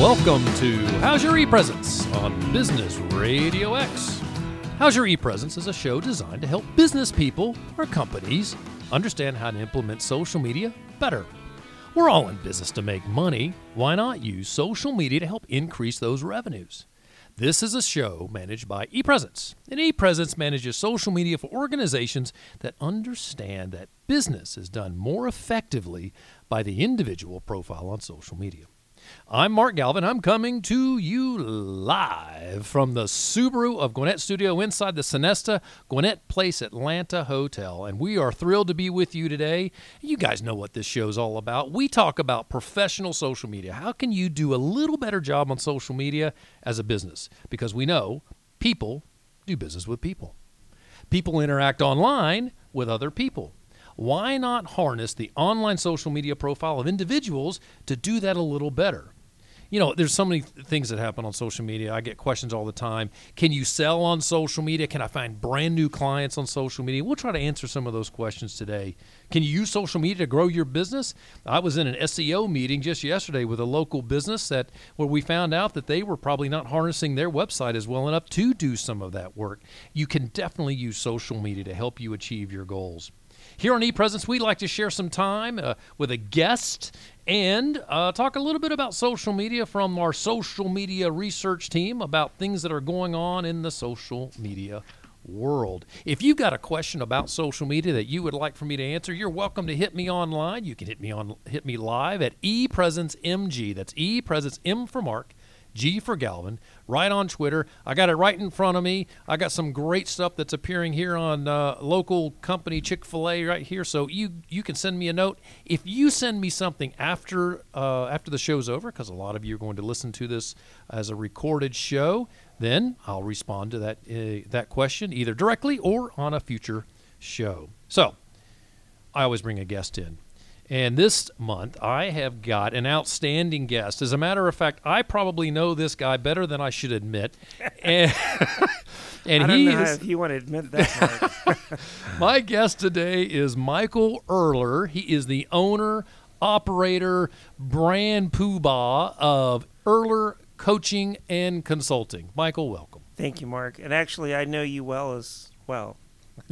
Welcome to How's Your E-Presence on Business Radio X. How's Your E-Presence is a show designed to help business people or companies understand how to implement social media better. We're all in business to make money. Why not use social media to help increase those revenues? This is a show managed by ePresence. And ePresence manages social media for organizations that understand that business is done more effectively by the individual profile on social media. I'm Mark Galvin. I'm coming to you live from the Subaru of Gwinnett Studio inside the Sonesta Gwinnett Place Atlanta Hotel. And we are thrilled to be with you today. You guys know what this show's all about. We talk about professional social media. How can you do a little better job on social media as a business? Because we know people do business with people. People interact online with other people why not harness the online social media profile of individuals to do that a little better? You know, there's so many things that happen on social media. I get questions all the time. Can you sell on social media? Can I find brand new clients on social media? We'll try to answer some of those questions today. Can you use social media to grow your business? I was in an SEO meeting just yesterday with a local business that where we found out that they were probably not harnessing their website as well enough to do some of that work. You can definitely use social media to help you achieve your goals. Here on ePresence, we like to share some time uh, with a guest and uh, talk a little bit about social media from our social media research team about things that are going on in the social media world. If you've got a question about social media that you would like for me to answer, you're welcome to hit me online. You can hit me on hit me live at ePresenceMG. That's ePresence M for Mark G for Galvin, right on Twitter. I got it right in front of me. I got some great stuff that's appearing here on uh, local company Chick Fil A right here. So you you can send me a note if you send me something after uh, after the show's over, because a lot of you are going to listen to this as a recorded show. Then I'll respond to that uh, that question either directly or on a future show. So I always bring a guest in. And this month, I have got an outstanding guest. As a matter of fact, I probably know this guy better than I should admit. and, and I don't he know is, if you want to admit that. my guest today is Michael Ehrler. He is the owner, operator, brand poobah of Ehrler Coaching and Consulting. Michael, welcome. Thank you, Mark. And actually, I know you well as well.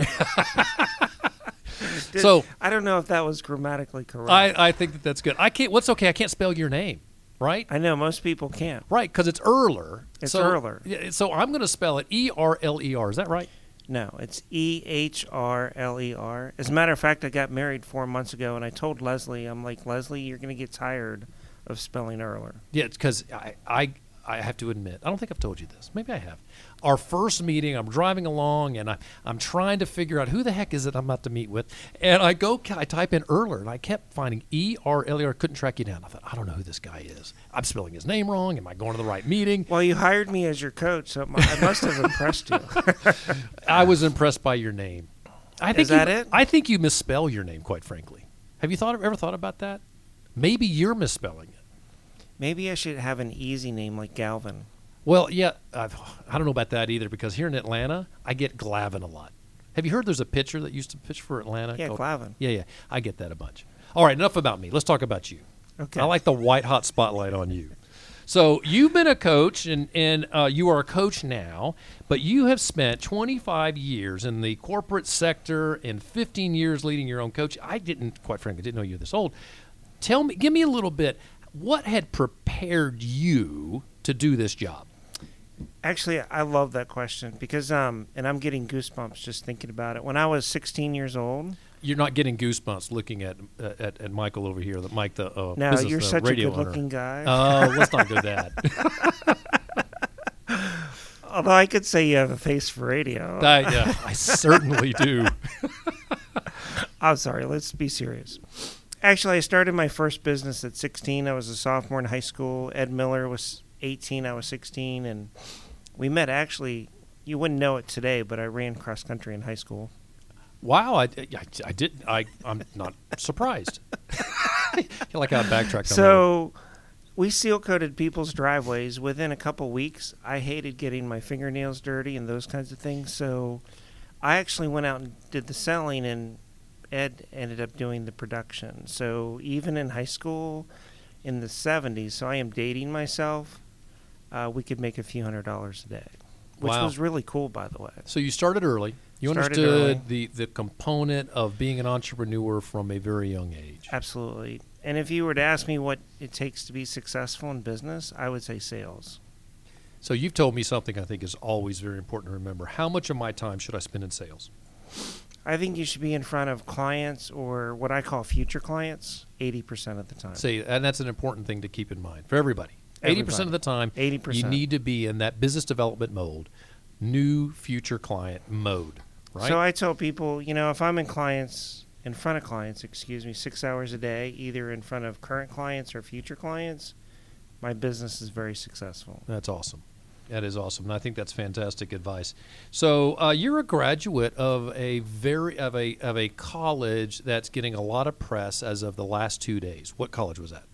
Did, so I don't know if that was grammatically correct. I, I think that that's good. I can't. What's okay? I can't spell your name, right? I know most people can't. Right, because it's Ehrler. It's so, Ehrler. So I'm going to spell it E R L E R. Is that right? No, it's E H R L E R. As a matter of fact, I got married four months ago, and I told Leslie, I'm like, Leslie, you're going to get tired of spelling Ehrler. Yeah, because I, I I have to admit, I don't think I've told you this. Maybe I have. Our first meeting, I'm driving along and I, I'm trying to figure out who the heck is it I'm about to meet with. And I go, I type in Erler and I kept finding E R L E R. Couldn't track you down. I thought, I don't know who this guy is. I'm spelling his name wrong. Am I going to the right meeting? Well, you hired me as your coach, so I must have impressed you. I was impressed by your name. I think is that you, it? I think you misspell your name, quite frankly. Have you thought ever thought about that? Maybe you're misspelling it. Maybe I should have an easy name like Galvin. Well, yeah, I've, I do not know about that either because here in Atlanta, I get Glavine a lot. Have you heard there's a pitcher that used to pitch for Atlanta? Yeah, called, Glavine. Yeah, yeah. I get that a bunch. All right, enough about me. Let's talk about you. Okay. I like the white hot spotlight on you. So you've been a coach, and and uh, you are a coach now, but you have spent 25 years in the corporate sector and 15 years leading your own coach. I didn't, quite frankly, didn't know you were this old. Tell me, give me a little bit what had prepared you to do this job? Actually, I love that question because, um, and I'm getting goosebumps just thinking about it. When I was 16 years old, you're not getting goosebumps looking at uh, at, at Michael over here. That Mike, the uh, no, business, you're uh, such a good-looking guy. Oh, let's not do that. Although I could say you have a face for radio. I, yeah, I certainly do. I'm sorry. Let's be serious. Actually, I started my first business at 16. I was a sophomore in high school. Ed Miller was 18. I was 16, and we met. Actually, you wouldn't know it today, but I ran cross country in high school. Wow, I, I, I did. I I'm not surprised. like how I backtracked. So, we seal coated people's driveways. Within a couple weeks, I hated getting my fingernails dirty and those kinds of things. So, I actually went out and did the selling and Ed ended up doing the production. So even in high school, in the 70s, so I am dating myself, uh, we could make a few hundred dollars a day, which Wow. was really cool, by the way. So you started early. You Started understood early. the the component of being an entrepreneur from a very young age. Absolutely. And if you were to ask me what it takes to be successful in business, I would say sales. So you've told me something I think is always very important to remember. How much of my time should I spend in sales? I think you should be in front of clients or what I call future clients 80% of the time. See, and that's an important thing to keep in mind for everybody. Eighty percent of the time, 80%. you need to be in that business development mode, new future client mode, right? So I tell people, you know, if I'm in clients, in front of clients, excuse me, six hours a day, either in front of current clients or future clients, my business is very successful. That's awesome. That is awesome, and I think that's fantastic advice. So uh, you're a graduate of a very of a of a college that's getting a lot of press as of the last two days. What college was that?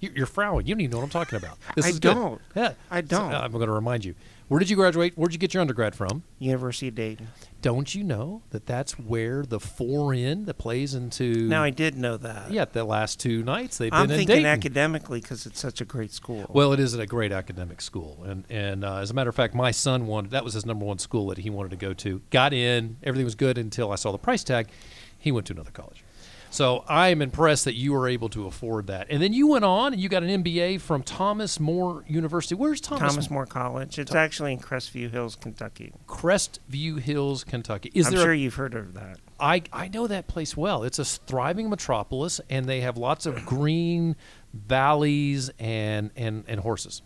You- You're frowning. You don't even know what I'm talking about. This I is don't. Yeah, I don't. I'm going to remind you. Where did you graduate? Where did you get your undergrad from? University of Dayton. Don't you know that that's where the four in that plays into? Now I did know that. yeah, the last two nights they've I'm been in thinking academically because it's such a great school. Well, it is a great academic school, and and uh, as a matter of fact, my son wanted that was his number one school that he wanted to go to. Got in, everything was good until I saw the price tag. He went to another college. So I am impressed that you were able to afford that, and then you went on and you got an MBA from Thomas More University. Where's Thomas? Thomas More College. It's actually in Crestview Hills, Kentucky. Crestview Hills, Kentucky. Is I'm there? sure a, you've heard of that. I I know that place well. It's a thriving metropolis, and they have lots of green valleys and and and horses.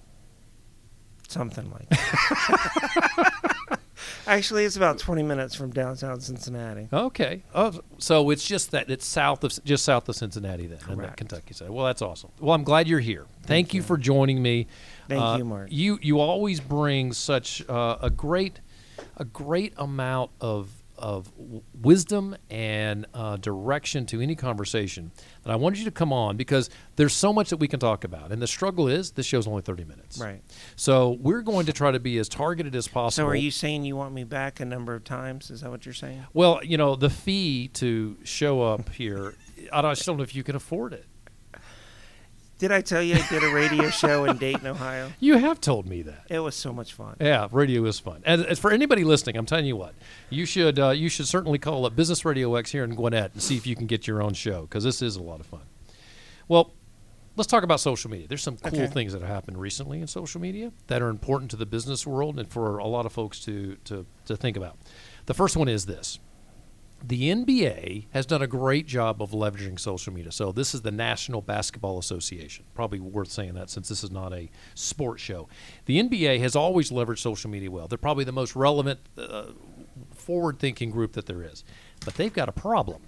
Something like that. Actually, it's about 20 minutes from downtown Cincinnati. Okay. Oh, so it's just that it's south of just south of Cincinnati then, in that Kentucky side. Well, that's awesome. Well, I'm glad you're here. Thank, you. for joining me. Thank Uh, you, Mark. You you always bring such uh, a great a great amount of of wisdom and uh, direction to any conversation. And I wanted you to come on because there's so much that we can talk about. And the struggle is this show's only 30 minutes. Right. So we're going to try to be as targeted as possible. So, are you saying you want me back a number of times? Is that what you're saying? Well, you know, the fee to show up here, I I just don't know if you can afford it. Did I tell you I did a radio show in Dayton, Ohio? You have told me that. It was so much fun. Yeah, radio is fun. And as for anybody listening, I'm telling you what, you should uh, you should certainly call up Business Radio X here in Gwinnett and see if you can get your own show because this is a lot of fun. Well, let's talk about social media. There's some cool Okay. things that have happened recently in social media that are important to the business world and for a lot of folks to to to think about. The first one is this. The NBA has done a great job of leveraging social media. So this is the National Basketball Association. Probably worth saying that since this is not a sports show. The NBA has always leveraged social media well. They're probably the most relevant, uh, forward-thinking group that there is. But they've got a problem.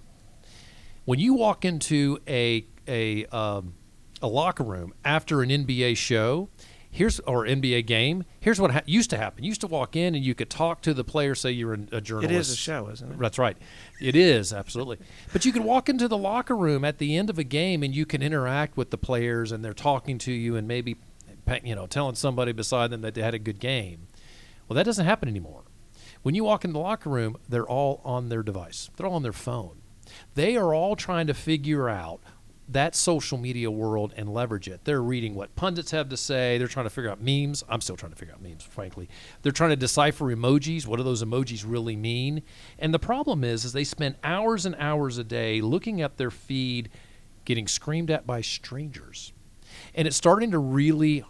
When you walk into a a um, a locker room after an NBA show, here's or NBA game. Here's what ha- used to happen. You used to walk in and you could talk to the player. Say you're a, a journalist. It is a show, isn't it? That's right. It is absolutely. But you could walk into the locker room at the end of a game and you can interact with the players and they're talking to you and maybe you know telling somebody beside them that they had a good game. Well, that doesn't happen anymore. When you walk in the locker room, they're all on their device. They're all on their phone. They are all trying to figure out that social media world and leverage it. They're reading what pundits have to say. They're trying to figure out memes. I'm still trying to figure out memes, frankly. They're trying to decipher emojis. What do those emojis really mean? And the problem is, is they spend hours and hours a day looking at their feed, getting screamed at by strangers, and it's starting to really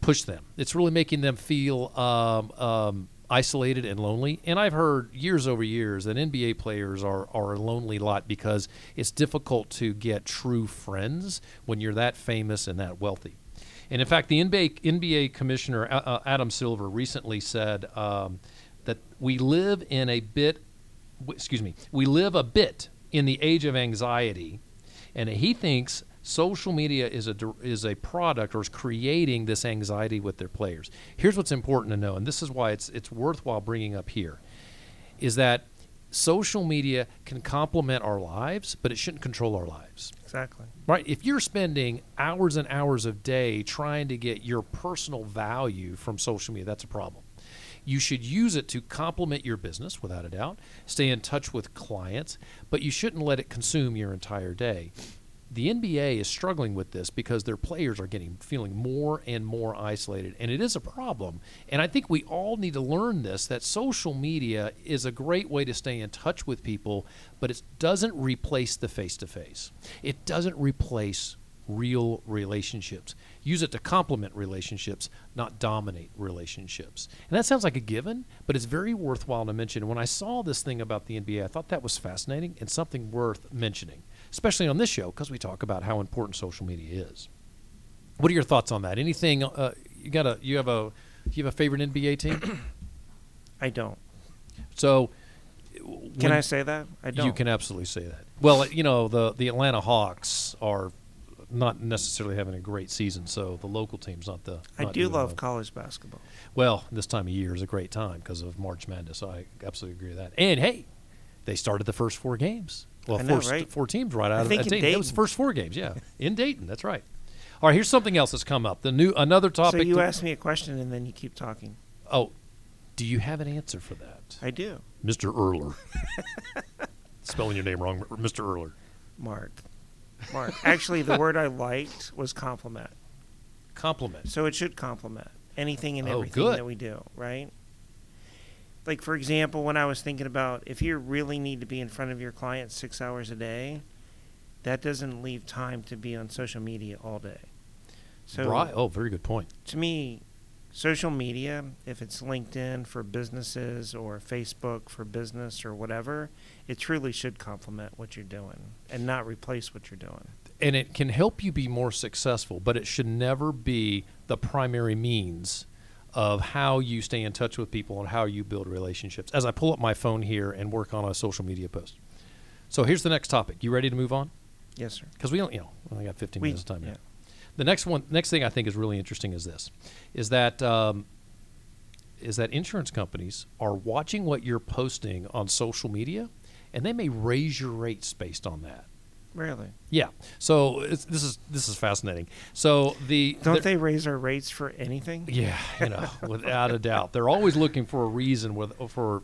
push them. It's really making them feel um, um, isolated and lonely. And I've heard years over years that NBA players are, are a lonely lot because it's difficult to get true friends when you're that famous and that wealthy. And in fact, the NBA, NBA commissioner uh, Adam Silver recently said um, that we live in a bit, excuse me, we live a bit in the age of anxiety, and he thinks social media is a is a product or is creating this anxiety with their players. Here's what's important to know, and this is why it's it's worthwhile bringing up here, is that social media can complement our lives, but it shouldn't control our lives. Exactly. Right? If you're spending hours and hours of day trying to get your personal value from social media, that's a problem. You should use it to complement your business, without a doubt. Stay in touch with clients, but you shouldn't let it consume your entire day. The NBA is struggling with this because their players are getting feeling more and more isolated, and it is a problem. And I think we all need to learn this that social media is a great way to stay in touch with people, but it doesn't replace the face to face. It doesn't replace real relationships. Use it to complement relationships, not dominate relationships. And that sounds like a given, but it's very worthwhile to mention. When I saw this thing about the NBA, I thought that was fascinating and something worth mentioning, especially on this show because we talk about how important social media is. What are your thoughts on that? Anything uh, you got a you have a you have a favorite NBA team? I don't. So Can I say that? I don't. You can absolutely say that. Well, you know the the Atlanta Hawks are not necessarily having a great season, so the local team's not the. I not do love well. college basketball. Well, this time of year is a great time because of March Madness. I absolutely agree with that. And hey, they started the first four games. Well, know, four, right? four teams right out I of that Dayton. That was the first four games, yeah, in Dayton. That's right. All right, here's something else that's come up. The new another topic. So you to- ask me a question and then you keep talking. Oh, do you have an answer for that, I do, Mr. Ehrler? Spelling your name wrong, Mr. Ehrler. Mark. Mark. Actually, the word I liked was compliment. Compliment. So it should complement anything and Oh, everything good. that we do, right? Like for example, when I was thinking about if you really need to be in front of your client six hours a day, that doesn't leave time to be on social media all day. So right. Oh, very good point. to me, social media, if it's LinkedIn for businesses or Facebook for business or whatever, it truly should complement what you're doing and not replace what you're doing. and it can help you be more successful, but it should never be the primary means of how you stay in touch with people and how you build relationships. As I pull up my phone here and work on a social media post. So here's the next topic. You ready to move on? Yes, sir. Because we don't, you know, we only got 15 We- minutes of time yeah. now. The next one, next thing I think is really interesting is this, is that um, is that insurance companies are watching what you're posting on social media, and they may raise your rates based on that. Really? Yeah. So it's, this is this is fascinating. So the Don't the- they raise our rates for anything? Yeah, you know, without a doubt, they're always looking for a reason with for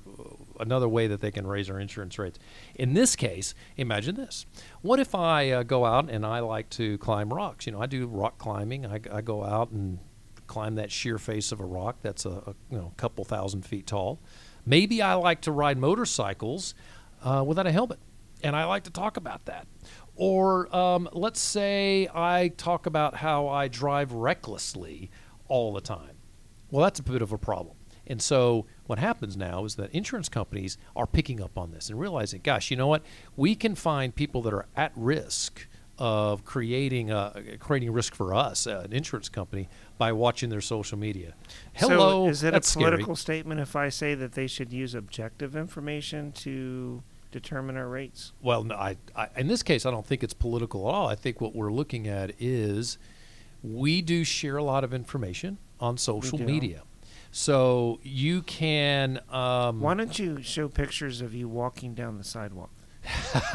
another way that they can raise our insurance rates. In this case, imagine this: What if I uh, go out and I like to climb rocks? You know, I do rock climbing. I, I go out and climb that sheer face of a rock that's a, a you know couple thousand feet tall. Maybe I like to ride motorcycles uh, without a helmet, and I like to talk about that. Or um, let's say I talk about how I drive recklessly all the time. Well, that's a bit of a problem. And so what happens now is that insurance companies are picking up on this and realizing, gosh, you know what? We can find people that are at risk of creating a, creating risk for us, uh, an insurance company, by watching their social media. Hello, So is it a political scary. statement if I say that they should use objective information to determine our rates? Well, no, I, I, in this case, I don't think it's political at all. I think what we're looking at is we do share a lot of information on social media. So you can. Um, Why don't you show pictures of you walking down the sidewalk?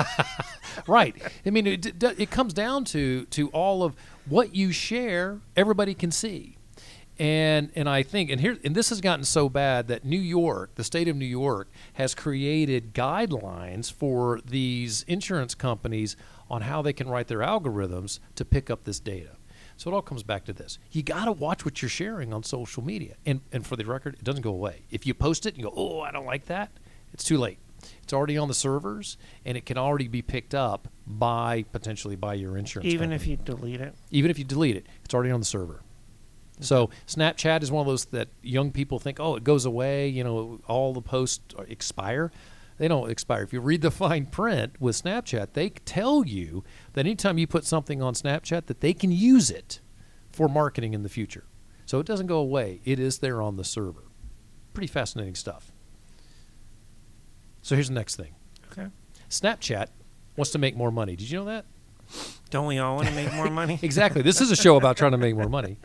right. I mean, it, it comes down to to all of what you share. Everybody can see, and and I think and here and this has gotten so bad that New York, the state of New York, has created guidelines for these insurance companies on how they can write their algorithms to pick up this data. So it all comes back to this: you got to watch what you're sharing on social media, and and for the record, it doesn't go away. If you post it and you go, "Oh, I don't like that," it's too late. It's already on the servers, and it can already be picked up by potentially by your insurance. Even if you delete it? even if you delete it, it's already on the server. So Snapchat is one of those that young people think, oh, it goes away. You know, all the posts expire. They don't expire. If you read the fine print with Snapchat, they tell you that anytime you put something on Snapchat, that they can use it for marketing in the future. So it doesn't go away. It is there on the server. Pretty fascinating stuff. So here's the next thing. Okay. Snapchat wants to make more money. Did you know that? Don't we all want to make more money? exactly. This is a show about trying to make more money.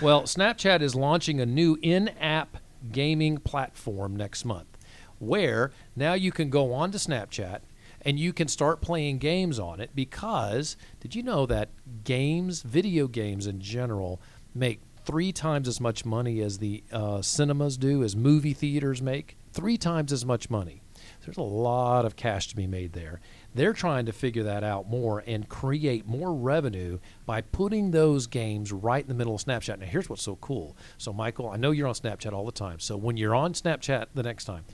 Well, Snapchat is launching a new in app gaming platform next month where now you can go on to Snapchat and you can start playing games on it because did you know that games, video games in general, make three times as much money as the uh, cinemas do, as movie theaters make? Three times as much money. There's a lot of cash to be made there. They're trying to figure that out more and create more revenue by putting those games right in the middle of Snapchat. Now, here's what's so cool. So, Michael, I know you're on Snapchat all the time. So, when you're on Snapchat the next time,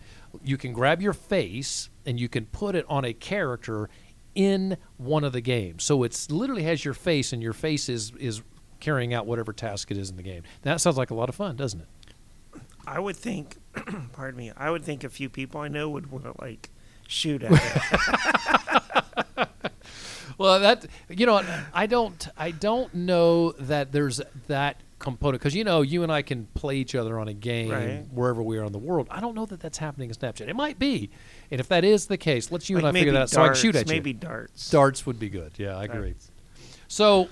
you can grab your face and you can put it on a character in one of the games. So it's literally has your face, and your face is is carrying out whatever task it is in the game. That sounds like a lot of fun, doesn't it? I would think, pardon me, I would think a few people I know would want to like shoot at it. Well, that you know, I don't, I don't know that there's that component because you know, you and I can play each other on a game Right. wherever we are in the world. I don't know that that's happening in Snapchat. It might be, and if that is the case, let's you like and I figure that out so I can shoot darts, at you. Maybe darts. Darts would be good. Yeah, I agree. Darts. So,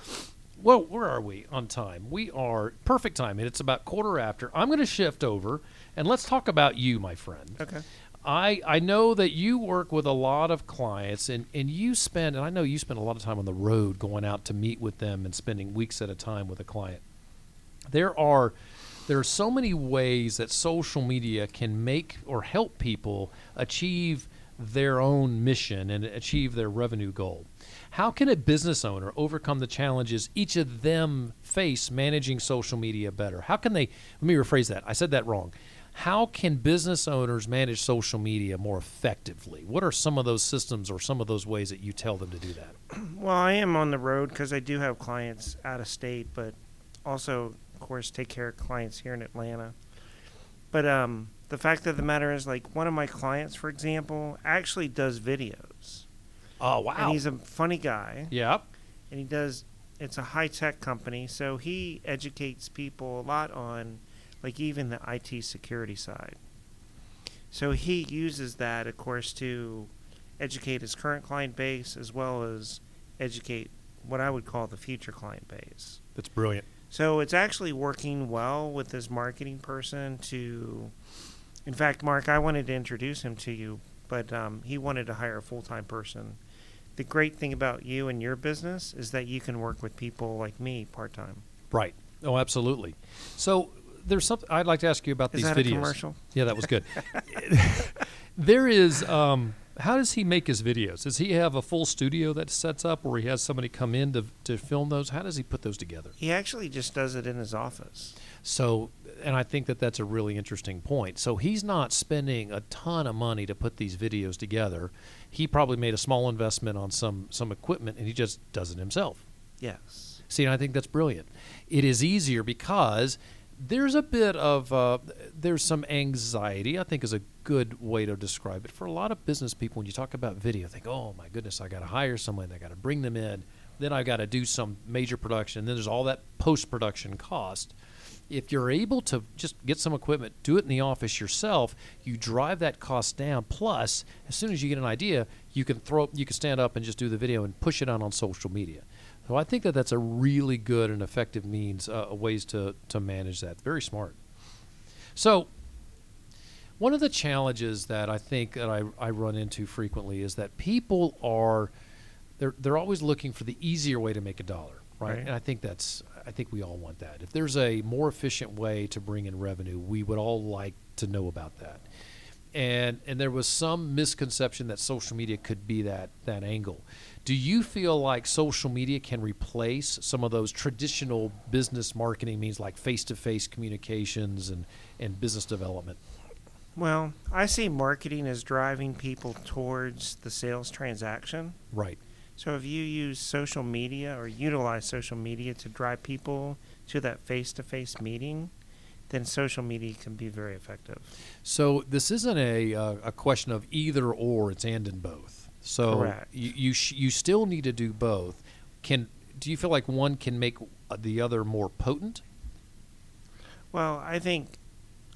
well, where are we on time? We are perfect time, and it's about quarter after. I'm going to shift over and let's talk about you, my friend. Okay. I, I know that you work with a lot of clients and, and you spend and I know you spend a lot of time on the road going out to meet with them and spending weeks at a time with a client. There are there are so many ways that social media can make or help people achieve their own mission and achieve their revenue goal. How can a business owner overcome the challenges each of them face managing social media better? How can they let me rephrase that. I said that wrong. How can business owners manage social media more effectively? What are some of those systems or some of those ways that you tell them to do that? Well, I am on the road because I do have clients out of state, but also, course, take care of clients here in Atlanta. But um, the fact of the matter is, like one of my clients, for example, actually does videos, Oh wow. and he's a funny guy, Yep. and he does. It's a high tech company, so he educates people a lot on, like even the IT security side. So he uses that, of course, to educate his current client base as well as educate what I would call the future client base. That's brilliant. So it's actually working well with this marketing person to. In fact, Mark, I wanted to introduce him to you, but um, he wanted to hire a full time person. The great thing about you and your business is that you can work with people like me part time. Right. Oh, absolutely. So there's something I'd like to ask you about Is these that videos. a commercial? Yeah, that was good. there is. Um, how does he make his videos? Does he have a full studio that sets up, or he has somebody come in to to film those? How does he put those together? He actually just does it in his office. So, and I think that that's a really interesting point. So he's not spending a ton of money to put these videos together. He probably made a small investment on some some equipment, and he just does it himself. Yes. See, and I think that's brilliant. It is easier because there's a bit of uh, there's some anxiety. I think is a good way to describe it for a lot of business people. When you talk about video, they think, "Oh my goodness, I got to hire someone. I got to bring them in. Then I got to do some major production. Then there's all that post production cost." If you're able to just get some equipment, do it in the office yourself, you drive that cost down. Plus, as soon as you get an idea, you can throw, you can stand up and just do the video and push it out on social media. So I think that that's a really good and effective means, uh, ways to to manage that. Very smart. So one of the challenges that I think that I, I run into frequently is that people are they're they're always looking for the easier way to make a dollar, right? Right. And I think that's I think we all want that. If there's a more efficient way to bring in revenue, we would all like to know about that. And and there was some misconception that social media could be that that angle. Do you feel like social media can replace some of those traditional business marketing means like face-to-face communications and and business development? Well, I see marketing as driving people towards the sales transaction. Right. So if you use social media or utilize social media to drive people to that face-to-face meeting, then social media can be very effective. So this isn't a uh, a question of either or; it's and in both. So Correct. you you, sh- you still need to do both. Can do you feel like one can make the other more potent? Well, I think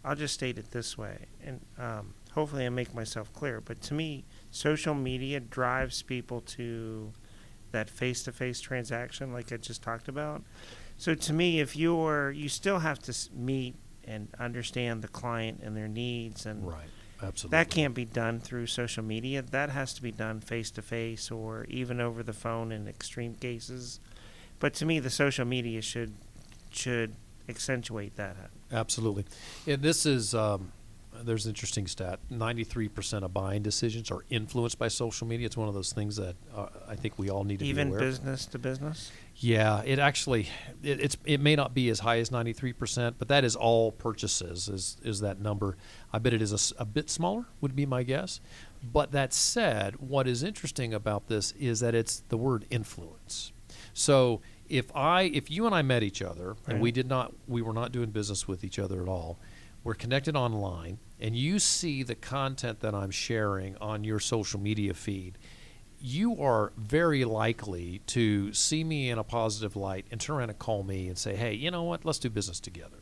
I'll just state it this way, and um, hopefully I make myself clear. But to me, social media drives people to that face-to-face transaction, like I just talked about. So to me, if you're, you still have to s- meet and understand the client and their needs, and Right. Absolutely. that can't be done through social media. That has to be done face-to-face or even over the phone in extreme cases. But to me, the social media should should accentuate that. Absolutely. And this is um, there's an interesting stat 93% of buying decisions are influenced by social media it's one of those things that uh, i think we all need to Even be aware of. business to business. yeah it actually it, it's it may not be as high as 93% but that is all purchases is is that number i bet it is a bit smaller would be my guess but that said what is interesting about this is that it's the word influence so if i if you and i met each other and we did not we were not doing business with each other at all we're connected online and you see the content that I'm sharing on your social media feed, you are very likely to see me in a positive light and turn around and call me and say, "Hey, you know what? Let's do business together."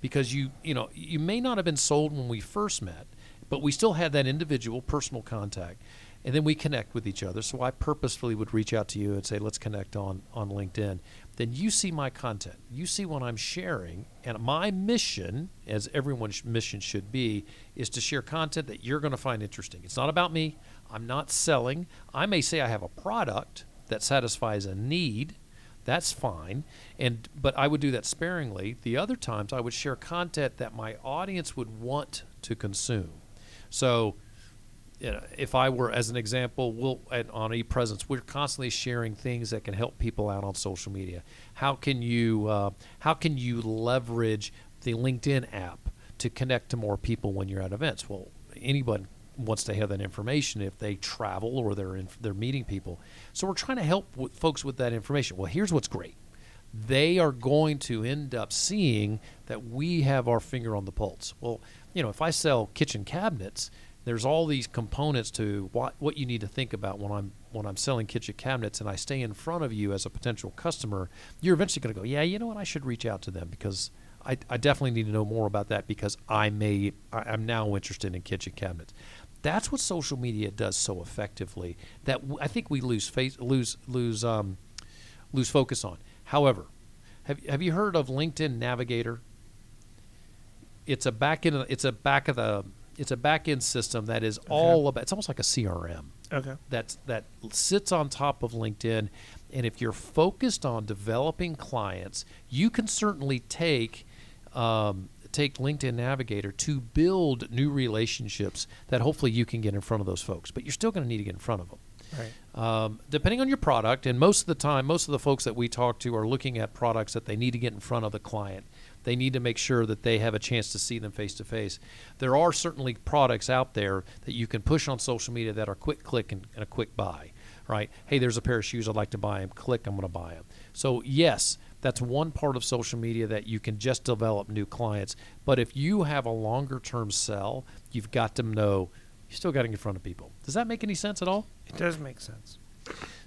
Because you, you know, you may not have been sold when we first met, but we still had that individual personal contact. And then we connect with each other. So I purposefully would reach out to you and say, "Let's connect on on LinkedIn." Then you see my content. You see what I'm sharing, and my mission, as everyone's mission should be, is to share content that you're going to find interesting. It's not about me. I'm not selling. I may say I have a product that satisfies a need. That's fine. And but I would do that sparingly. The other times I would share content that my audience would want to consume. So you know, if I were, as an example, we'll at, on ePresence, we're constantly sharing things that can help people out on social media. How can you uh, how can you leverage the LinkedIn app to connect to more people when you're at events? Well, anyone wants to have that information if they travel or they're in, they're meeting people. So we're trying to help folks with that information. Well, here's what's great. They are going to end up seeing that we have our finger on the pulse. Well, you know, if I sell kitchen cabinets, there's all these components to what what you need to think about when I'm when I'm selling kitchen cabinets and I stay in front of you as a potential customer, you're eventually going to go, yeah, you know what, I should reach out to them because I, I definitely need to know more about that because I may I, I'm now interested in kitchen cabinets. That's what social media does so effectively that w- I think we lose face lose lose um, lose focus on. However, have have you heard of LinkedIn Navigator? It's a back end. It's a back of the. It's a back end system that is all about. It's almost like a CRM Okay. that's that sits on top of LinkedIn. And if you're focused on developing clients, you can certainly take um, take LinkedIn Navigator to build new relationships that hopefully you can get in front of those folks. But you're still going to need to get in front of them. Right. Um, depending on your product, and most of the time, most of the folks that we talk to are looking at products that they need to get in front of the client. They need to make sure that they have a chance to see them face to face. There are certainly products out there that you can push on social media that are quick click and, and a quick buy, right? Hey, there's a pair of shoes I'd like to buy them. Click, I'm going to buy them. So yes, that's one part of social media that you can just develop new clients. But if you have a longer term sell, you've got to know you're still got to get in front of people. Does that make any sense at all? It does make sense.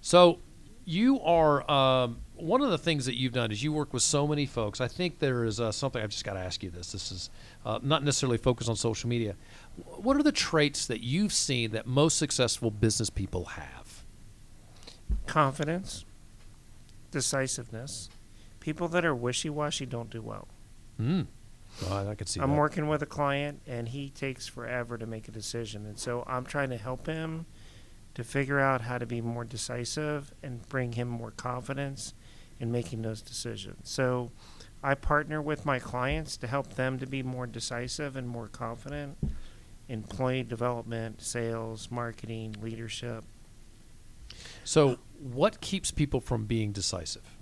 So you are um, one of the things that you've done is you work with so many folks. I think there is uh, something I've just got to ask you this. This is uh, not necessarily focused on social media. What are the traits that you've seen that most successful business people have? Confidence, decisiveness. People that are wishy-washy don't do well. Hmm. Well, I could see I'm that. working with a client and he takes forever to make a decision. And so I'm trying to help him to figure out how to be more decisive and bring him more confidence in making those decisions. So I partner with my clients to help them to be more decisive and more confident in employee development, sales, marketing, leadership. So, what keeps people from being decisive?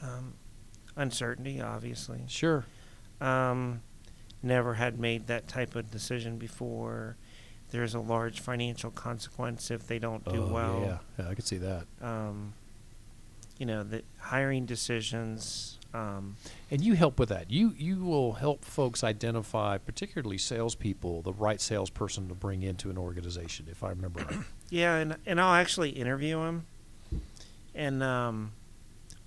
Um, uncertainty, obviously. Sure. um, never had made that type of decision before. There's a large financial consequence if they don't do Oh, well. Yeah, yeah, I could see that. Um, you know, the hiring decisions. Um, And you help with that. You you will help folks identify, particularly salespeople, the right salesperson to bring into an organization. If I remember right. yeah, and and I'll actually interview them. And um,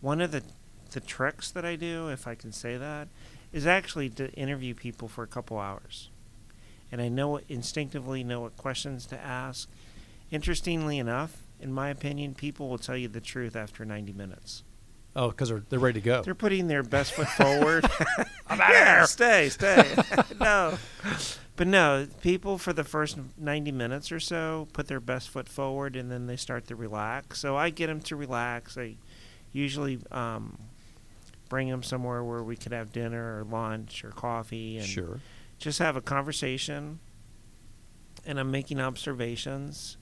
one of the the tricks that I do, if I can say that, is actually to interview people for a couple hours. And I know instinctively know what questions to ask. Interestingly enough, in my opinion, people will tell you the truth after 90 minutes. Oh, because they're they're ready to go. They're putting their best foot forward. I'm out yeah, Stay, stay. no, but no. People for the first 90 minutes or so put their best foot forward, and then they start to relax. So I get them to relax. I usually um, bring them somewhere where we could have dinner or lunch or coffee and Sure. Just have a conversation. And I'm making observations.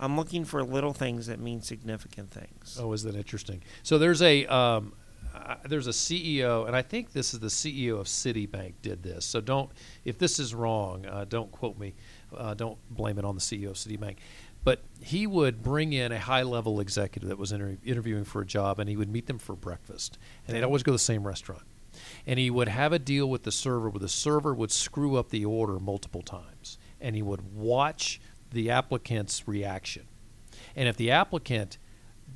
I'm looking for little things that mean significant things. Oh, is that interesting? So there's a um, uh, there's a CEO, and I think this is the CEO of Citibank did this. So don't, if this is wrong, uh, don't quote me. Uh, don't blame it on the CEO of Citibank. But he would bring in a high level executive that was inter- interviewing for a job, and he would meet them for breakfast, and they'd always go to the same restaurant. And he would have a deal with the server where the server would screw up the order multiple times, and he would watch the applicant's reaction. And if the applicant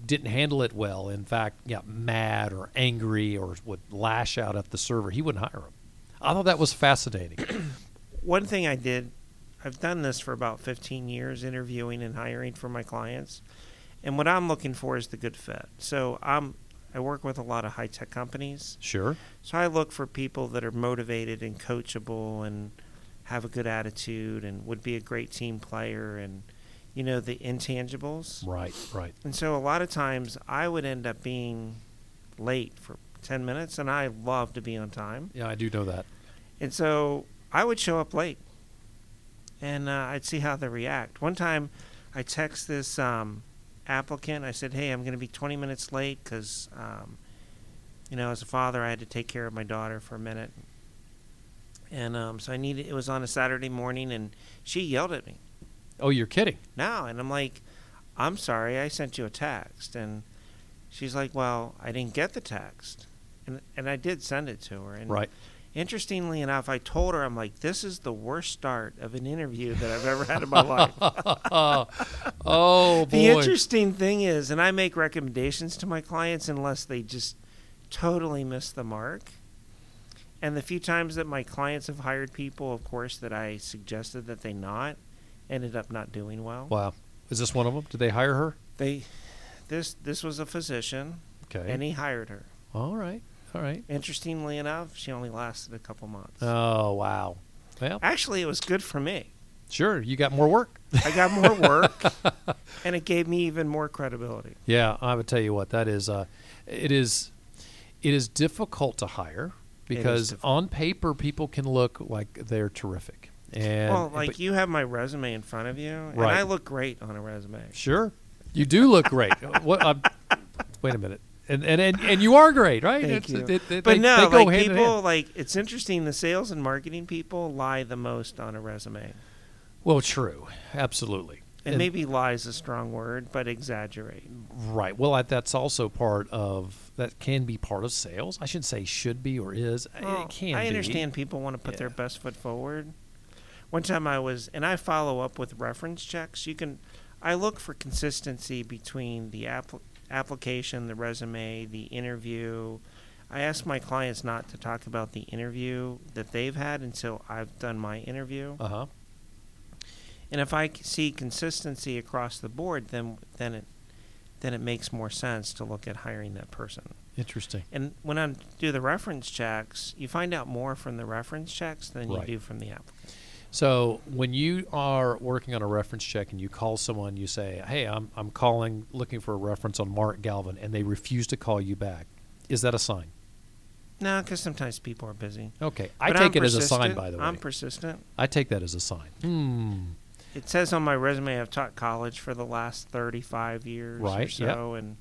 didn't handle it well, in fact, got mad or angry or would lash out at the server, he wouldn't hire him. I thought that was fascinating. One thing I did, I've done this for about 15 years, interviewing and hiring for my clients. And what I'm looking for is the good fit. So I'm, I work with a lot of high tech companies. Sure. So I look for people that are motivated and coachable and have a good attitude and would be a great team player and, you know, the intangibles. Right, right. And so a lot of times I would end up being late for 10 minutes and I love to be on time. Yeah, I do know that. And so I would show up late and uh, I'd see how they react. One time I text this um, applicant. I said, Hey, I'm going to be 20 minutes late because, um, you know, as a father, I had to take care of my daughter for a minute. And um, so I needed, it was on a Saturday morning and she yelled at me. Oh, you're kidding. No. And I'm like, I'm sorry, I sent you a text. And she's like, Well, I didn't get the text. And, and I did send it to her. And Right. Interestingly enough, I told her, I'm like, this is the worst start of an interview that I've ever had in my life. oh, boy. the interesting thing is, and I make recommendations to my clients unless they just totally miss the mark. And the few times that my clients have hired people, of course, that I suggested that they not, ended up not doing well. wow. Is this one of them? Did they hire her? They, this this was a physician, Okay. and he hired her. All right. All right. Interestingly enough, she only lasted a couple months. Oh, wow. Well, Actually, it was good for me. sure. You got more work. I got more work, and it gave me even more credibility. Yeah, I would tell you what that is. Uh, it is, it is difficult to hire because on paper people can look like they're terrific, and well, like but- you have my resume in front of you, and I look great on a resume. sure, you do look great. what? I'm, wait a minute, and, and and and you are great, right? Thank It's- you. they- they- but they- no, they like people, like it's interesting. The sales and marketing people lie the most on a resume, Well, true, absolutely, and, maybe lie is a strong word, but exaggerate. Right. Well, I, that's also part of that can be part of sales. I shouldn't say should be or is. Well, it can. I be. understand people want to put their best foot forward. One time I was, and I follow up with reference checks. You can, I look for consistency between the app, application, the resume, the interview. I ask my clients not to talk about the interview that they've had until I've done my interview. Uh huh. And if I see consistency across the board, then then it then it makes more sense to look at hiring that person. Interesting. And when I do the reference checks, you find out more from the reference checks than Right. you do from the applicant. So when you are working on a reference check and you call someone, you say, "Hey, I'm I'm calling, looking for a reference on Mark Galvin," and they refuse to call you back. Is that a sign? No, because sometimes people are busy. Okay, I But take I'm it as a sign. By the way, I'm persistent. I take that as a sign. Hmm. It says on my resume I've taught college for the last 35 years or Right, yep. so, and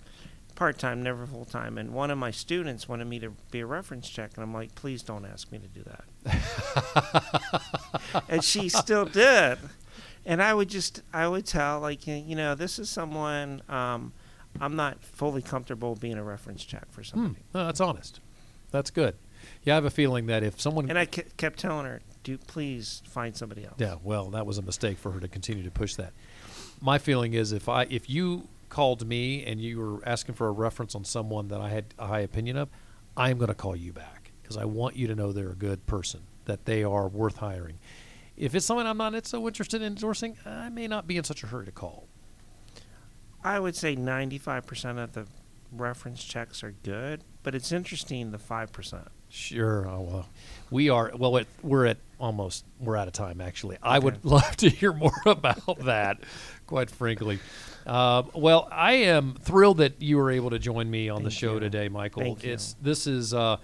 part time, never full time. And one of my students wanted me to be a reference check, and I'm like, please don't ask me to do that. and she still did. And I would just, I would tell, like, you know, this is someone um, I'm not fully comfortable being a reference check for Hmm. somebody. No, that's honest. That's good. Yeah, I have a feeling that if someone And I ke- kept telling her, do please find somebody else. Yeah, well, that was a mistake for her to continue to push that. My feeling is if I if you called me and you were asking for a reference on someone that I had a high opinion of, I'm going to call you back because I want you to know they're a good person, that they are worth hiring. If it's someone I'm not so interested in endorsing, I may not be in such a hurry to call. I would say 95% of the reference checks are good, but it's interesting the 5%. Sure. Oh, well, we are. Well, it, we're at almost. We're out of time. Actually, I would love to hear more about that. Quite frankly. Uh, well, I am thrilled that you were able to join me on the show you. today, Michael. Thank you. It's this is uh,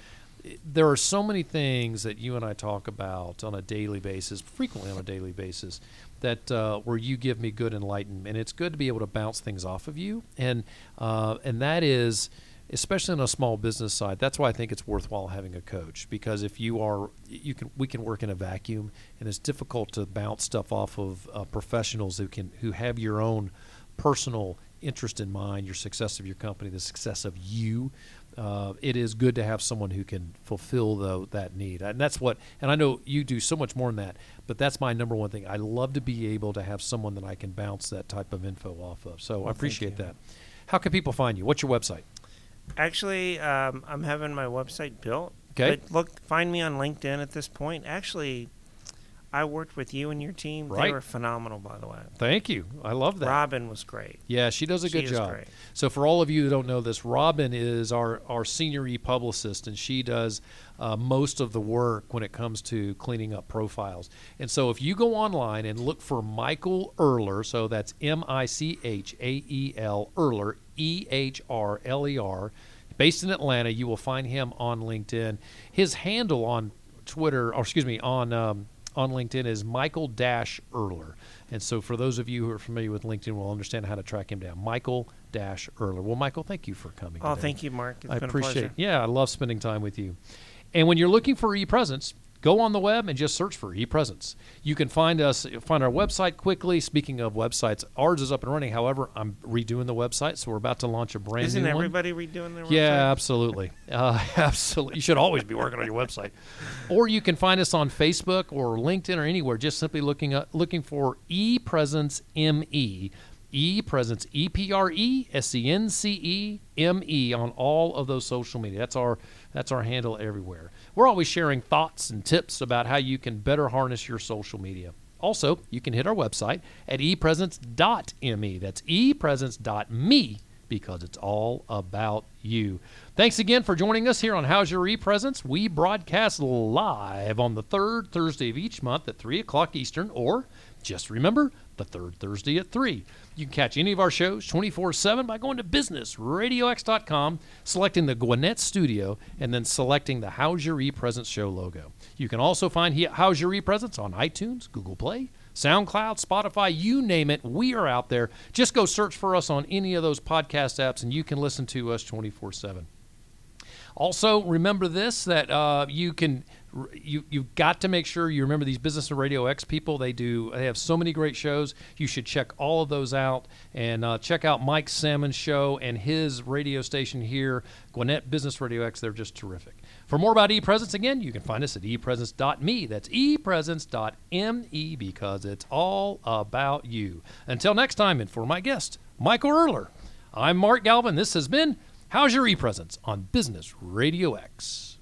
there are so many things that you and I talk about on a daily basis, frequently on a daily basis, that uh, where you give me good enlightenment, and it's good to be able to bounce things off of you, and uh, and that is especially on a small business side that's why i think it's worthwhile having a coach because if you are you can we can work in a vacuum and it's difficult to bounce stuff off of uh, professionals who can who have your own personal interest in mind your success of your company the success of you. Uh, it is good to have someone who can fulfill the, that need and that's what and i know you do so much more than that but that's my number one thing. I love to be able to have someone that i can bounce that type of info off of so i Well, thank appreciate that. How can people find you? What's your website Actually, um, I'm having my website built. Okay. But look, find me on LinkedIn at this point. Actually, I worked with you and your team. Right. They were phenomenal, by the way. Thank you. I love that. Robin was great. Yeah, she does a She good is job. great. So for all of you that don't know this, Robin is our, our senior e-publicist, and she does uh, most of the work when it comes to cleaning up profiles. And so if you go online and look for Michael Ehrler, so that's M-I-C-H-A-E-L Ehrler, E-H-R-L-E-R, based in Atlanta, you will find him on LinkedIn. His handle on Twitter, or excuse me, on um, on LinkedIn is Michael Dash Ehrler. And so, for those of you who are familiar with LinkedIn, will understand how to track him down. Michael Dash Ehrler. Well, Michael, thank you for coming. Oh, today. thank you, Mark. It's I been appreciate. a pleasure. Yeah, I love spending time with you. And when you're looking for e-presence, go on the web and just search for e-presence. You can find us, find our website quickly. Speaking of websites, ours is up and running. However, I'm redoing the website, so we're about to launch a brand Isn't new one. Isn't everybody redoing their website? Yeah, absolutely. Uh, absolutely. You should always be working on your website. Or you can find us on Facebook or LinkedIn or anywhere, just simply looking up, looking for ePresence ME. E Presence, E P R E S E N C E M E on all of those social media. That's our that's our handle everywhere. We're always sharing thoughts and tips about how you can better harness your social media. Also, you can hit our website at epresence.me. That's epresence.me because it's all about you. Thanks again for joining us here on How's Your ePresence. We broadcast live on the third Thursday of each month at 3 o'clock Eastern, or just remember, the third Thursday at 3. You can catch any of our shows 24 7 by going to businessradiox.com, selecting the Gwinnett Studio, and then selecting the How's Your E-Presence show logo. You can also find How's Your E-Presence on iTunes, Google Play, SoundCloud, Spotify, you name it, we are out there. Just go search for us on any of those podcast apps and you can listen to us 24 7. Also, remember this that uh, you can you you've got to make sure you remember these Business and Radio X people. They do they have so many great shows. You should check all of those out and uh, check out Mike Sammond's show and his radio station here, Gwinnett Business Radio X. They're just terrific. For more about ePresence, again, you can find us at epresence.me. That's epresence.me because it's all about you. Until next time, and for my guest, Michael Ehrler, I'm Mark Glavine. This has been How's Your ePresence on Business Radio X.